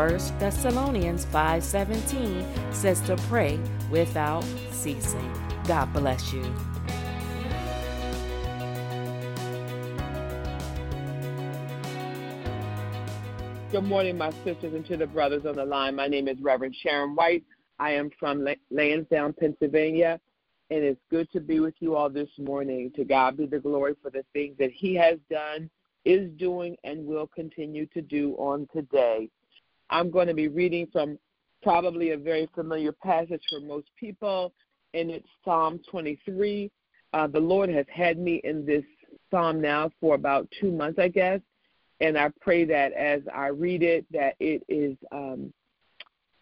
1 Thessalonians 5:17 says to pray without ceasing. God bless you. Good morning, my sisters and to the brothers on the line. My name is Reverend Sharon White. I am from Lansdowne, Pennsylvania, and it's good to be with you all this morning. To God be the glory for the things that He has done, is doing, and will continue to do on today. I'm going to be reading from probably a very familiar passage for most people, and it's Psalm 23. Uh, the Lord has had me in this psalm now for about two months, I guess, and I pray that as I read it, that it is um,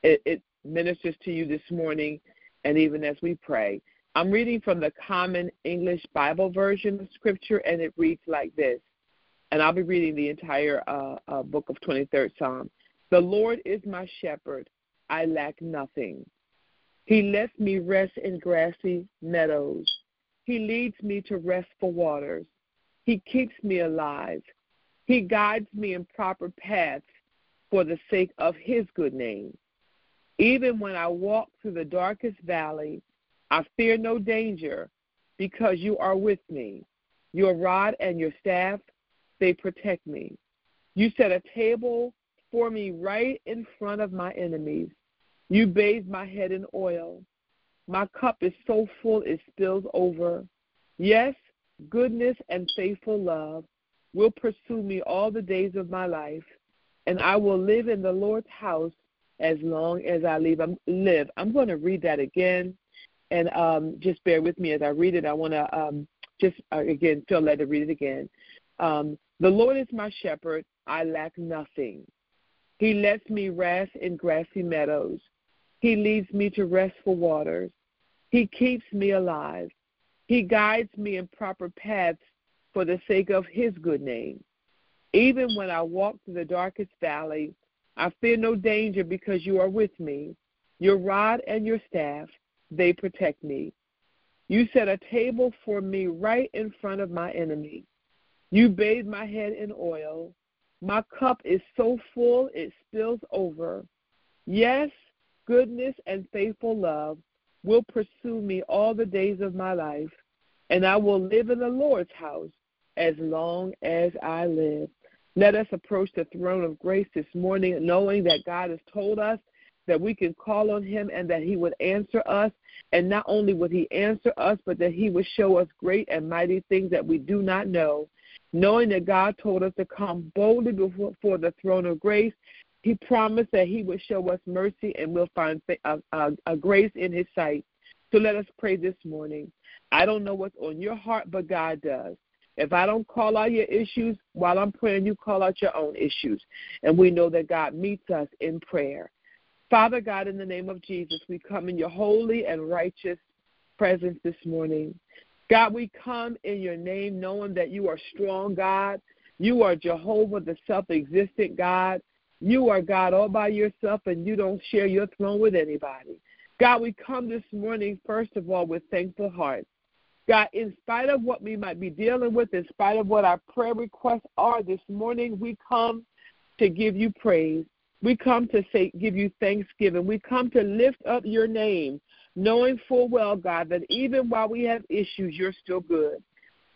it, it ministers to you this morning, and even as we pray. I'm reading from the Common English Bible version of Scripture, and it reads like this. And I'll be reading the entire uh, uh, book of 23rd Psalm. The Lord is my shepherd; I lack nothing. He lets me rest in grassy meadows. He leads me to restful waters. He keeps me alive. He guides me in proper paths for the sake of His good name. Even when I walk through the darkest valley, I fear no danger because you are with me. Your rod and your staff, they protect me. You set a table for me right in front of my enemies. You bathe my head in oil. My cup is so full it spills over. Yes, goodness and faithful love will pursue me all the days of my life, and I will live in the Lord's house as long as I live. I'm, live. I'm going to read that again, and um, just bear with me as I read it. I want to um, just, uh, again, feel led to read it again. Um, the Lord is my shepherd. I lack nothing. He lets me rest in grassy meadows. He leads me to restful waters. He keeps me alive. He guides me in proper paths for the sake of his good name. Even when I walk through the darkest valley, I fear no danger because you are with me. Your rod and your staff, they protect me. You set a table for me right in front of my enemy. You bathe my head in oil. My cup is so full it spills over. Yes, goodness and faithful love will pursue me all the days of my life, and I will live in the Lord's house as long as I live. Let us approach the throne of grace this morning, knowing that God has told us that we can call on Him and that He would answer us. And not only would He answer us, but that He would show us great and mighty things that we do not know knowing that God told us to come boldly before the throne of grace. He promised that He would show us mercy and we'll find a, a, a grace in His sight. So let us pray this morning. I don't know what's on your heart, but God does. If I don't call out your issues while I'm praying, you call out your own issues. And we know that God meets us in prayer. Father God, in the name of Jesus, we come in your holy and righteous presence this morning. God, we come in your name knowing that you are strong, God. You are Jehovah, the self existent God. You are God all by yourself, and you don't share your throne with anybody. God, we come this morning, first of all, with thankful hearts. God, in spite of what we might be dealing with, in spite of what our prayer requests are this morning, we come to give you praise. We come to say, give you thanksgiving. We come to lift up your name knowing full well, God, that even while we have issues, you're still good.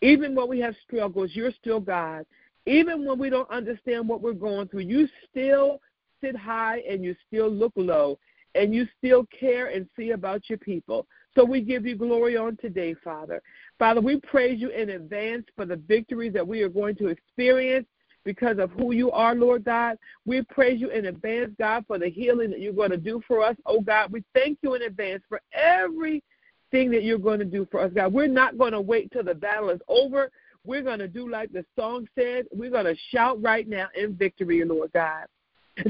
Even when we have struggles, you're still God. Even when we don't understand what we're going through, you still sit high and you still look low. and you still care and see about your people. So we give you glory on today, Father. Father, we praise you in advance for the victories that we are going to experience because of who you are, Lord God. We praise you in advance, God, for the healing that you're going to do for us. Oh, God, we thank you in advance for everything that you're going to do for us, God. We're not going to wait till the battle is over. We're going to do like the song said. We're going to shout right now in victory, Lord God.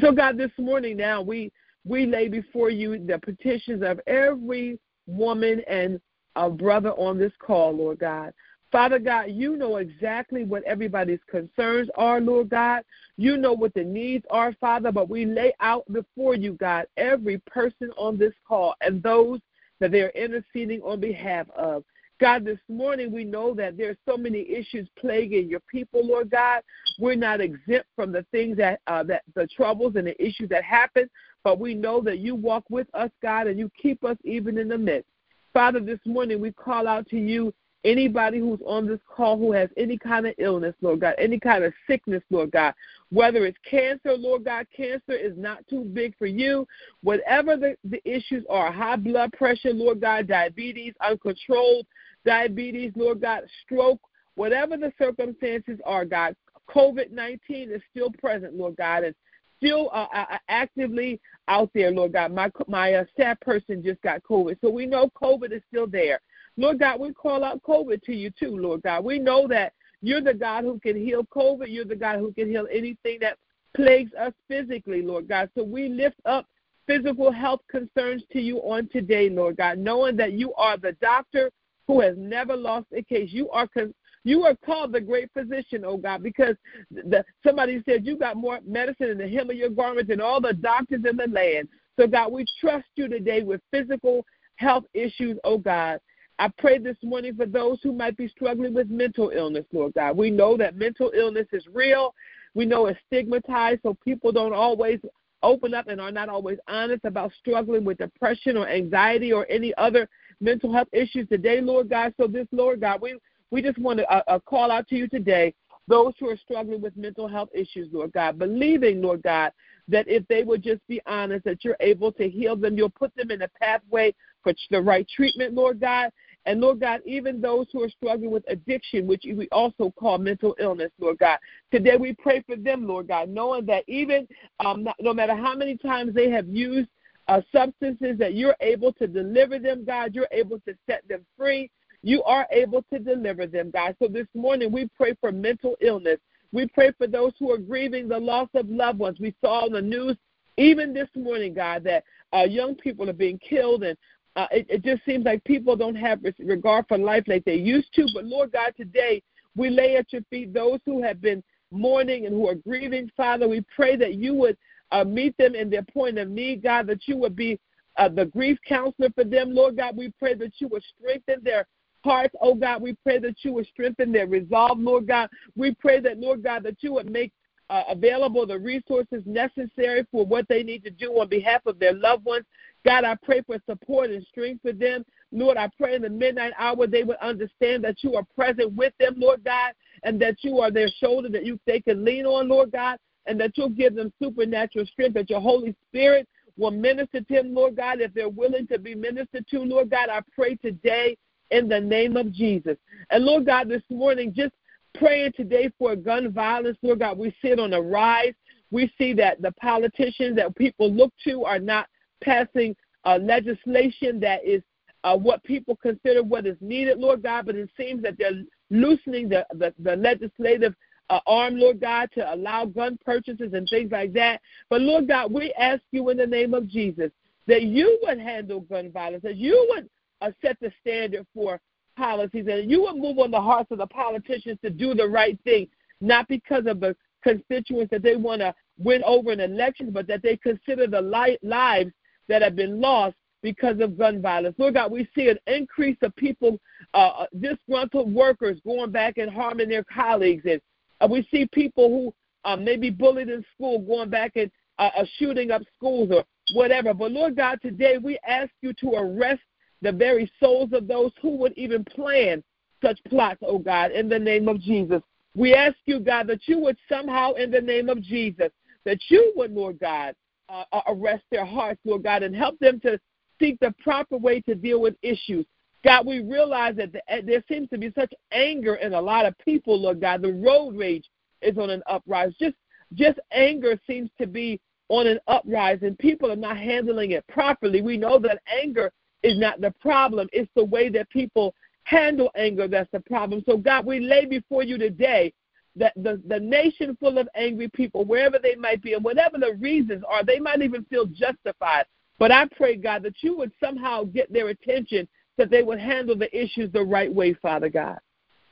so, God, this morning now we we lay before you the petitions of every woman and a brother on this call, Lord God. Father God, you know exactly what everybody's concerns are, Lord God. You know what the needs are, Father, but we lay out before you, God, every person on this call and those that they're interceding on behalf of. God, this morning we know that there's so many issues plaguing your people, Lord God. We're not exempt from the things that uh, that the troubles and the issues that happen, but we know that you walk with us, God, and you keep us even in the midst. Father, this morning we call out to you anybody who's on this call who has any kind of illness, Lord God, any kind of sickness, Lord God, whether it's cancer, Lord God, cancer is not too big for you. Whatever the, the issues are, high blood pressure, Lord God, diabetes, uncontrolled diabetes, Lord God, stroke, whatever the circumstances are, God, COVID 19 is still present, Lord God, and still uh, uh, uh, actively out there, Lord God. My my uh, staff person just got COVID, so we know COVID is still there. Lord God, we call out COVID to you too, Lord God. We know that you're the God who can heal COVID. You're the God who can heal anything that plagues us physically, Lord God. So we lift up physical health concerns to you on today, Lord God, knowing that you are the doctor who has never lost a case. You are con- you are called the great physician, oh God, because the, somebody said you got more medicine in the hem of your garment than all the doctors in the land. So God, we trust you today with physical health issues, oh God. I pray this morning for those who might be struggling with mental illness, Lord God. We know that mental illness is real. We know it's stigmatized, so people don't always open up and are not always honest about struggling with depression or anxiety or any other mental health issues today, Lord God. So this, Lord God, we we just want to uh, uh, call out to you today, those who are struggling with mental health issues, Lord God, believing, Lord God, that if they would just be honest, that you're able to heal them, you'll put them in a pathway for the right treatment, Lord God. And Lord God, even those who are struggling with addiction, which we also call mental illness, Lord God, today we pray for them, Lord God, knowing that even um, no matter how many times they have used uh, substances that you're able to deliver them, God. You're able to set them free. You are able to deliver them, God. So this morning we pray for mental illness. We pray for those who are grieving the loss of loved ones. We saw on the news even this morning, God, that uh, young people are being killed, and uh, it, it just seems like people don't have regard for life like they used to. But Lord God, today we lay at your feet those who have been mourning and who are grieving, Father. We pray that you would uh, meet them in their point of need, God, that you would be uh, the grief counselor for them, Lord God. We pray that you would strengthen their hearts, oh God. We pray that you would strengthen their resolve, Lord God. We pray that, Lord God, that you would make uh, available the resources necessary for what they need to do on behalf of their loved ones. God, I pray for support and strength for them. Lord, I pray in the midnight hour they would understand that you are present with them, Lord God, and that you are their shoulder that you they can lean on, Lord God and that you'll give them supernatural strength, that your Holy Spirit will minister to them, Lord God, if they're willing to be ministered to, Lord God. I pray today in the name of Jesus. And Lord God, this morning, just praying today for gun violence, Lord God, we see it on the rise. We see that the politicians that people look to are not passing uh, legislation that is uh, what people consider what is needed, Lord God, but it seems that they're loosening the, the, the legislative uh, arm, Lord God, to allow gun purchases and things like that. But Lord God, we ask you in the name of Jesus that you would handle gun violence, that you would uh, set the standard for policies, and you would move on the hearts of the politicians to do the right thing, not because of the constituents that they want to win over in elections, but that they consider the li- lives that have been lost because of gun violence. Lord God, we see an increase of people, uh, uh disgruntled workers going back and harming their colleagues and uh, we see people who uh, may be bullied in school going back and uh, uh, shooting up schools or whatever. But Lord God, today we ask you to arrest the very souls of those who would even plan such plots, oh God, in the name of Jesus. We ask you, God, that you would somehow, in the name of Jesus, that you would, Lord God, uh, uh, arrest their hearts, Lord God, and help them to seek the proper way to deal with issues. God, we realize that the, there seems to be such anger in a lot of people, Lord God. The road rage is on an uprise. Just, just anger seems to be on an uprise, and people are not handling it properly. We know that anger is not the problem; it's the way that people handle anger that's the problem. So, God, we lay before you today that the, the nation full of angry people, wherever they might be, and whatever the reasons are, they might even feel justified. But I pray, God, that you would somehow get their attention, that they would handle the issues the right way, Father God.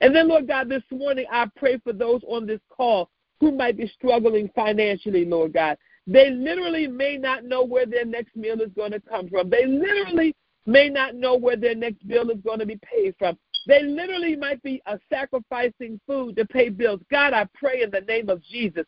And then, Lord God, this morning I pray for those on this call who might be struggling financially, Lord God. They literally may not know where their next meal is going to come from. They literally may not know where their next bill is going to be paid from. They literally might be uh, sacrificing food to pay bills. God, I pray in the name of Jesus,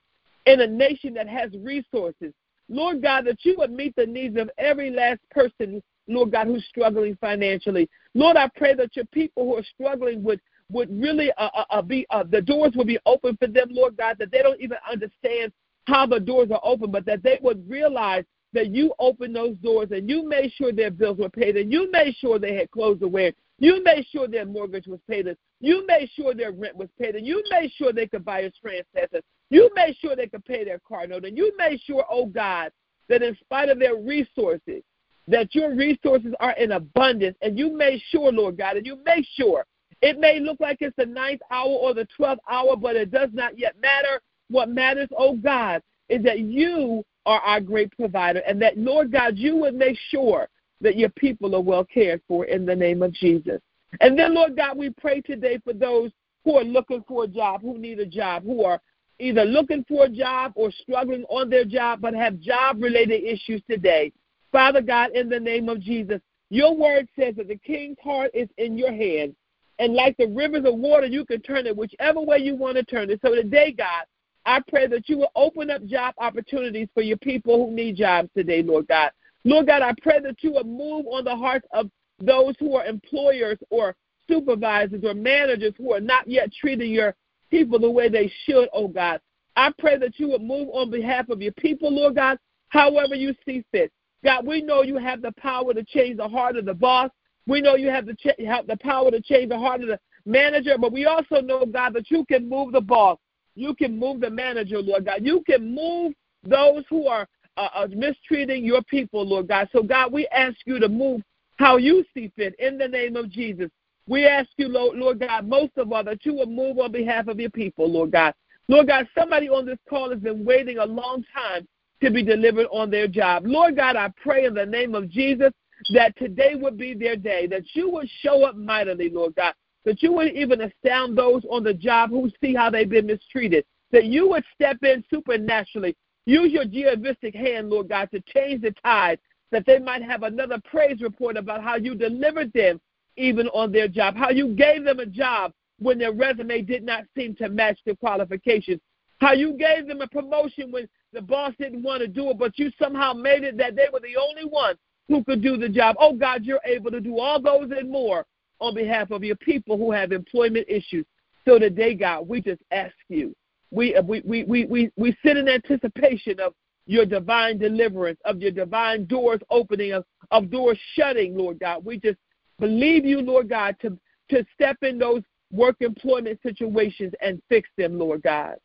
in a nation that has resources, Lord God, that you would meet the needs of every last person, Lord God, who's struggling financially. Lord, I pray that your people who are struggling would would really uh, uh, uh be uh, the doors will be open for them, Lord God, that they don't even understand how the doors are open, but that they would realize that you opened those doors and you made sure their bills were paid and you made sure they had clothes to wear. You made sure their mortgage was paid. And you made sure their rent was paid. And you made sure they could buy a TransPass you made sure they could pay their car note. And you made sure, oh God, that in spite of their resources, that your resources are in abundance. And you made sure, Lord God, and you make sure. It may look like it's the ninth hour or the twelfth hour, but it does not yet matter. What matters, oh God, is that you are our great provider, and that, Lord God, you would make sure that your people are well cared for in the name of Jesus. And then, Lord God, we pray today for those who are looking for a job, who need a job, who are either looking for a job or struggling on their job, but have job related issues today. Father God, in the name of Jesus, your word says that the king's heart is in your hands. And like the rivers of water, you can turn it whichever way you want to turn it. So today, God, I pray that you will open up job opportunities for your people who need jobs today, Lord God. Lord God, I pray that you will move on the hearts of those who are employers or supervisors or managers who are not yet treating your people the way they should, oh God. I pray that you would move on behalf of your people, Lord God, however you see fit. God, we know you have the power to change the heart of the boss. We know you have the, ch- have the power to change the heart of the manager, but we also know, God, that you can move the boss. You can move the manager, Lord God. You can move those who are uh, uh, mistreating your people, Lord God. So, God, we ask you to move how you see fit in the name of Jesus. We ask you, Lord, Lord God, most of all, that you will move on behalf of your people, Lord God. Lord God, somebody on this call has been waiting a long time to be delivered on their job. Lord God, I pray in the name of Jesus that today would be their day, that you would show up mightily, Lord God, that you would even astound those on the job who see how they've been mistreated, that you would step in supernaturally. Use your geovistic hand, Lord God, to change the tide, that they might have another praise report about how you delivered them even on their job, how you gave them a job when their resume did not seem to match their qualifications, how you gave them a promotion when the boss didn't want to do it, but you somehow made it that they were the only one who could do the job. Oh God, you're able to do all those and more on behalf of your people who have employment issues. So today, God, we just ask you. We, we, we, we, we, we sit in anticipation of your divine deliverance, of your divine doors opening, of, of doors shutting, Lord God. We just believe you, Lord God, to, to step in those work employment situations and fix them, Lord God.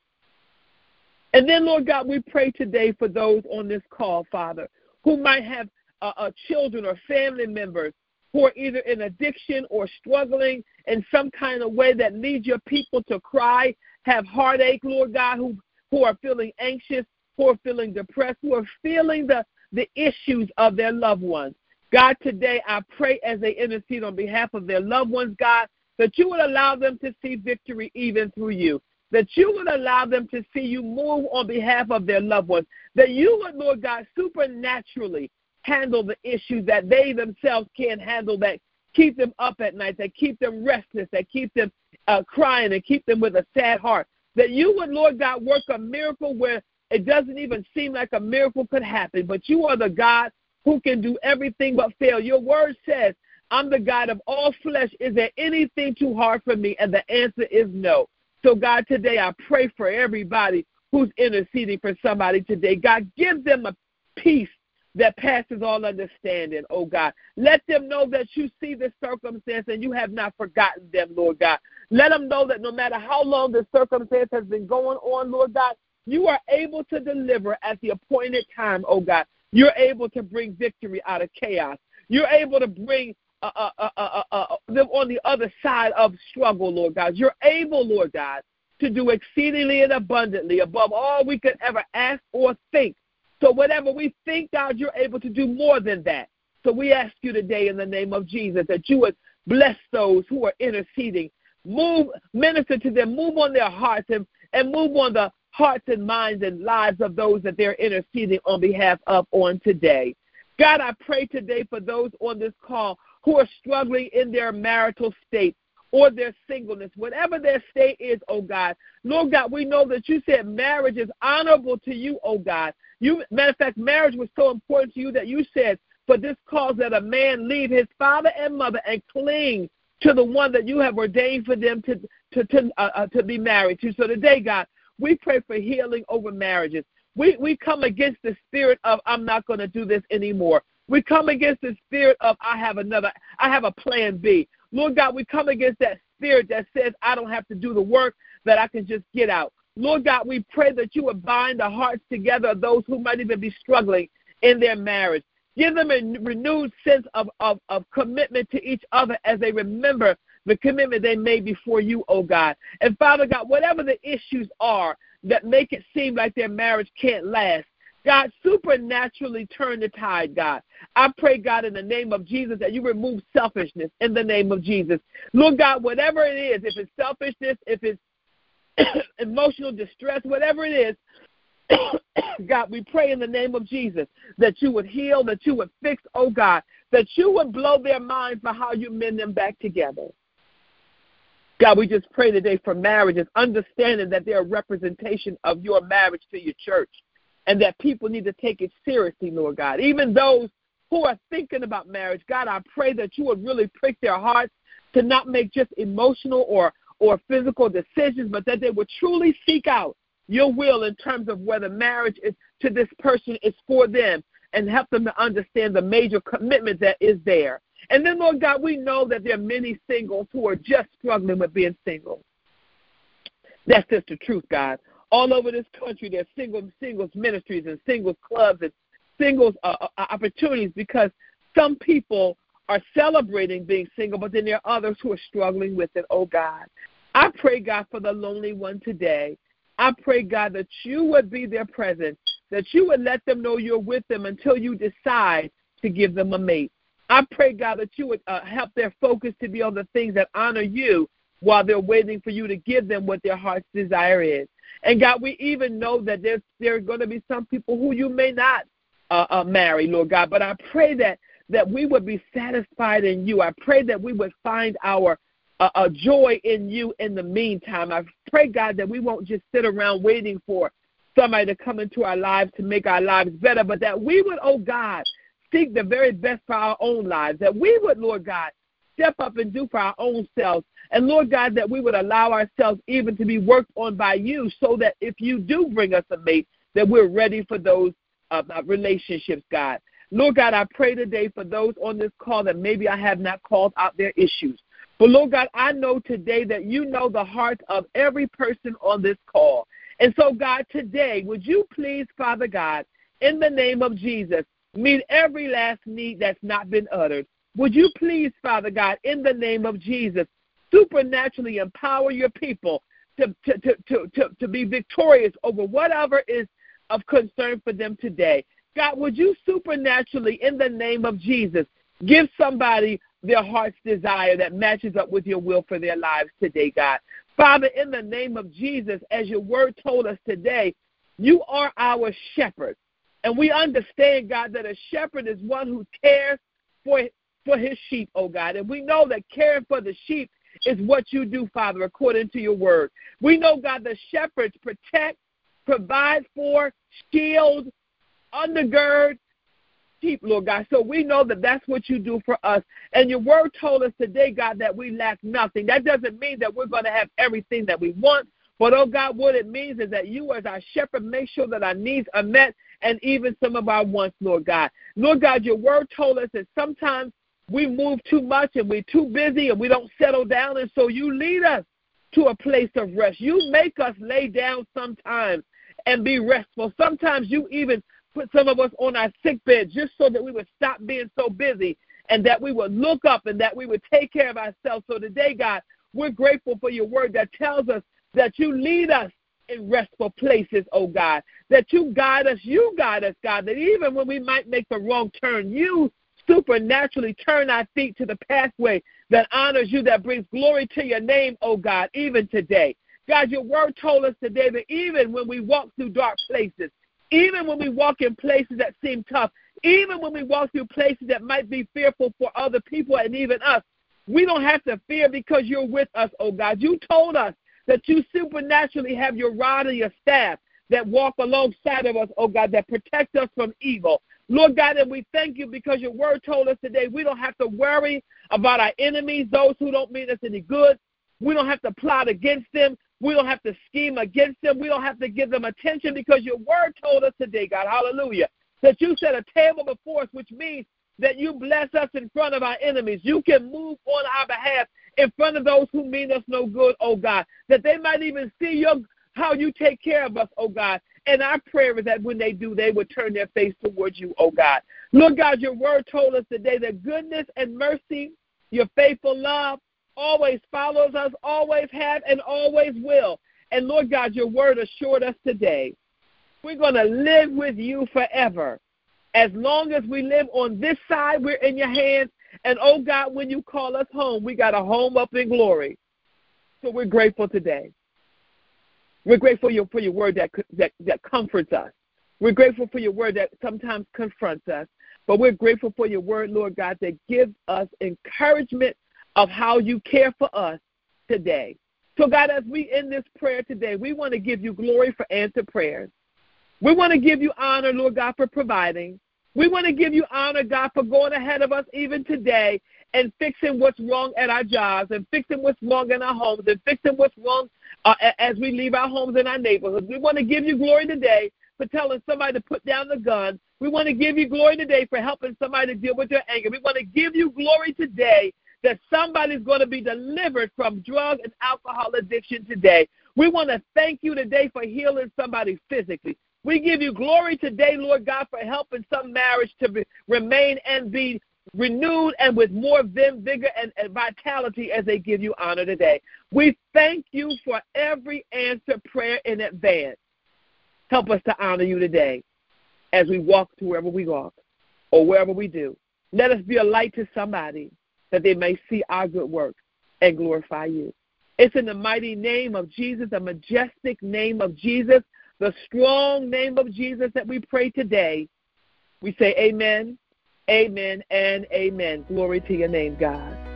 And then, Lord God, we pray today for those on this call, Father, who might have uh, uh, children or family members who are either in addiction or struggling in some kind of way that leads your people to cry, have heartache, Lord God, who, who are feeling anxious, who are feeling depressed, who are feeling the, the issues of their loved ones. God, today I pray as they intercede on behalf of their loved ones, God, that you would allow them to see victory even through you. That you would allow them to see you move on behalf of their loved ones. That you would, Lord God, supernaturally handle the issues that they themselves can't handle, that keep them up at night, that keep them restless, that keep them uh, crying and keep them with a sad heart. That you would, Lord God, work a miracle where it doesn't even seem like a miracle could happen, but you are the God who can do everything but fail. Your word says, I'm the God of all flesh. Is there anything too hard for me? And the answer is no. So, God, today I pray for everybody who's interceding for somebody today. God, give them a peace that passes all understanding, oh God. Let them know that you see the circumstance and you have not forgotten them, Lord God. Let them know that no matter how long the circumstance has been going on, Lord God, you are able to deliver at the appointed time, oh God. You're able to bring victory out of chaos. You're able to bring uh, uh, uh, uh, uh them on the other side of struggle, Lord God. You're able, Lord God, to do exceedingly and abundantly above all we could ever ask or think. So, whatever we think, God, you're able to do more than that. So, we ask you today in the name of Jesus that you would bless those who are interceding. Move, minister to them, move on their hearts and, and move on the hearts and minds and lives of those that they're interceding on behalf of on today. God, I pray today for those on this call who are struggling in their marital state or their singleness, whatever their state is, oh God. Lord God, we know that you said marriage is honorable to you, oh God. You matter of fact, marriage was so important to you that you said, for this cause that a man leave his father and mother and cling to the one that you have ordained for them to to to, uh, uh, to be married to. So today, God, we pray for healing over marriages. We we come against the spirit of I'm not going to do this anymore. We come against the spirit of I have another I have a plan B. Lord God, we come against that spirit that says I don't have to do the work, that I can just get out. Lord God, we pray that you would bind the hearts together of those who might even be struggling in their marriage. Give them a renewed sense of, of, of commitment to each other as they remember the commitment they made before you, oh God. And Father God, whatever the issues are that make it seem like their marriage can't last, God, supernaturally turn the tide, God. I pray, God, in the name of Jesus, that you remove selfishness in the name of Jesus. Lord God, whatever it is, if it's selfishness, if it's emotional distress, whatever it is, God, we pray in the name of Jesus that you would heal, that you would fix, oh God, that you would blow their minds for how you mend them back together. God, we just pray today for marriages, understanding that they're a representation of your marriage to your church and that people need to take it seriously, Lord God. Even those who are thinking about marriage, God, I pray that you would really prick their hearts to not make just emotional or, or physical decisions, but that they would truly seek out your will in terms of whether marriage is to this person is for them and help them to understand the major commitment that is there. And then, Lord God, we know that there are many singles who are just struggling with being single. That's just the truth, God all over this country. There's single singles ministries and singles clubs and singles uh, uh, opportunities because some people are celebrating being single, but then there are others who are struggling with it. Oh God, I pray God for the lonely one today. I pray God that you would be their presence, that you would let them know you're with them until you decide to give them a mate. I pray God that you would uh, help their focus to be on the things that honor you while they're waiting for you to give them what their heart's desire is. And God, we even know that there's there are going to be some people who you may not uh, uh, marry, Lord God. But I pray that that we would be satisfied in you. I pray that we would find our uh, uh, joy in you in the meantime. I pray, God, that we won't just sit around waiting for somebody to come into our lives to make our lives better, but that we would, oh God, seek the very best for our own lives. That we would, Lord God, step up and do for our own selves. And Lord God, that we would allow ourselves even to be worked on by you so that if you do bring us a mate, that we're ready for those uh, relationships, God. Lord God, I pray today for those on this call that maybe I have not called out their issues. But Lord God, I know today that you know the heart of every person on this call. And so, God, today, would you please, Father God, in the name of Jesus, meet every last need that's not been uttered. Would you please, Father God, in the name of Jesus, supernaturally empower your people to, to, to, to, to, to be victorious over whatever is of concern for them today? God, would you supernaturally, in the name of Jesus, give somebody their heart's desire that matches up with your will for their lives today, God? Father, in the name of Jesus, as your word told us today, you are our shepherd. And we understand, God, that a shepherd is one who cares for for his sheep, oh God. And we know that caring for the sheep is what you do, Father, according to your word. We know, God, the shepherds protect, provide for, shield, undergird sheep, Lord God. So we know that that's what you do for us. And your word told us today, God, that we lack nothing. That doesn't mean that we're going to have everything that we want But, oh God, what it means is that you, as our shepherd, make sure that our needs are met and even some of our wants, Lord God. Lord God, your word told us that sometimes we move too much and we're too busy and we don't settle down. And so you lead us to a place of rest. You make us lay down sometimes and be restful. Sometimes you even put some of us on our sick bed just so that we would stop being so busy and that we would look up and that we would take care of ourselves. So today, God, we're grateful for your word that tells us that you lead us in restful places, oh God, that you guide us, you guide us, God, that even when we might make the wrong turn, you supernaturally turn our feet to the pathway that honors you, that brings glory to your name, oh God, even today. God, your word told us today that even when we walk through dark places, even when we walk in places that seem tough, even when we walk through places that might be fearful for other people and even us, we don't have to fear because you're with us, oh God. You told us that you supernaturally have your rod and your staff that walk alongside of us, oh God, that protect us from evil. Lord God, and we thank you because your word told us today we don't have to worry about our enemies, those who don't mean us any good. We don't have to plot against them. We don't have to scheme against them. We don't have to give them attention because your word told us today, God, hallelujah, that you set a table before us, which means that you bless us in front of our enemies. You can move on our behalf in front of those who mean us no good, oh God, that they might even see your how you take care of us, oh God. And our prayer is that when they do, they would turn their face towards you, oh God. Lord God, your word told us today that goodness and mercy, your faithful love, always follows us, always have, and always will. And Lord God, your word assured us today we're going to live with you forever. As long as we live on this side, we're in your hands. And oh God, when you call us home, we got a home up in glory. So we're grateful today. We're grateful for your, word that, that, that comforts us. We're grateful for your word that sometimes confronts us. But we're grateful for your word, Lord God, that gives us encouragement of how you care for us today. So, God, as we end this prayer today, we want to give you glory for answered prayers. We want to give you honor, Lord God, for providing. We want to give you honor, God, for going ahead of us even today and fixing what's wrong at our jobs and fixing what's wrong in our homes and fixing what's wrong uh, as we leave our homes and our neighborhoods. We want to give you glory today for telling somebody to put down the gun. We want to give you glory today for helping somebody to deal with their anger. We want to give you glory today that somebody's going to be delivered from drug and alcohol addiction today. We want to thank you today for healing somebody physically. We give you glory today, Lord God, for helping some marriage to be, remain and be renewed and with more vim, vigor, and, and vitality as they give you honor today. We thank you for every answered prayer in advance. Help us to honor you today as we walk to wherever we walk or wherever we do. Let us be a light to somebody that they may see our good works and glorify you. It's in the mighty name of Jesus, the majestic name of Jesus, the strong name of Jesus that we pray today. We say amen, amen, and amen. Glory to your name, God.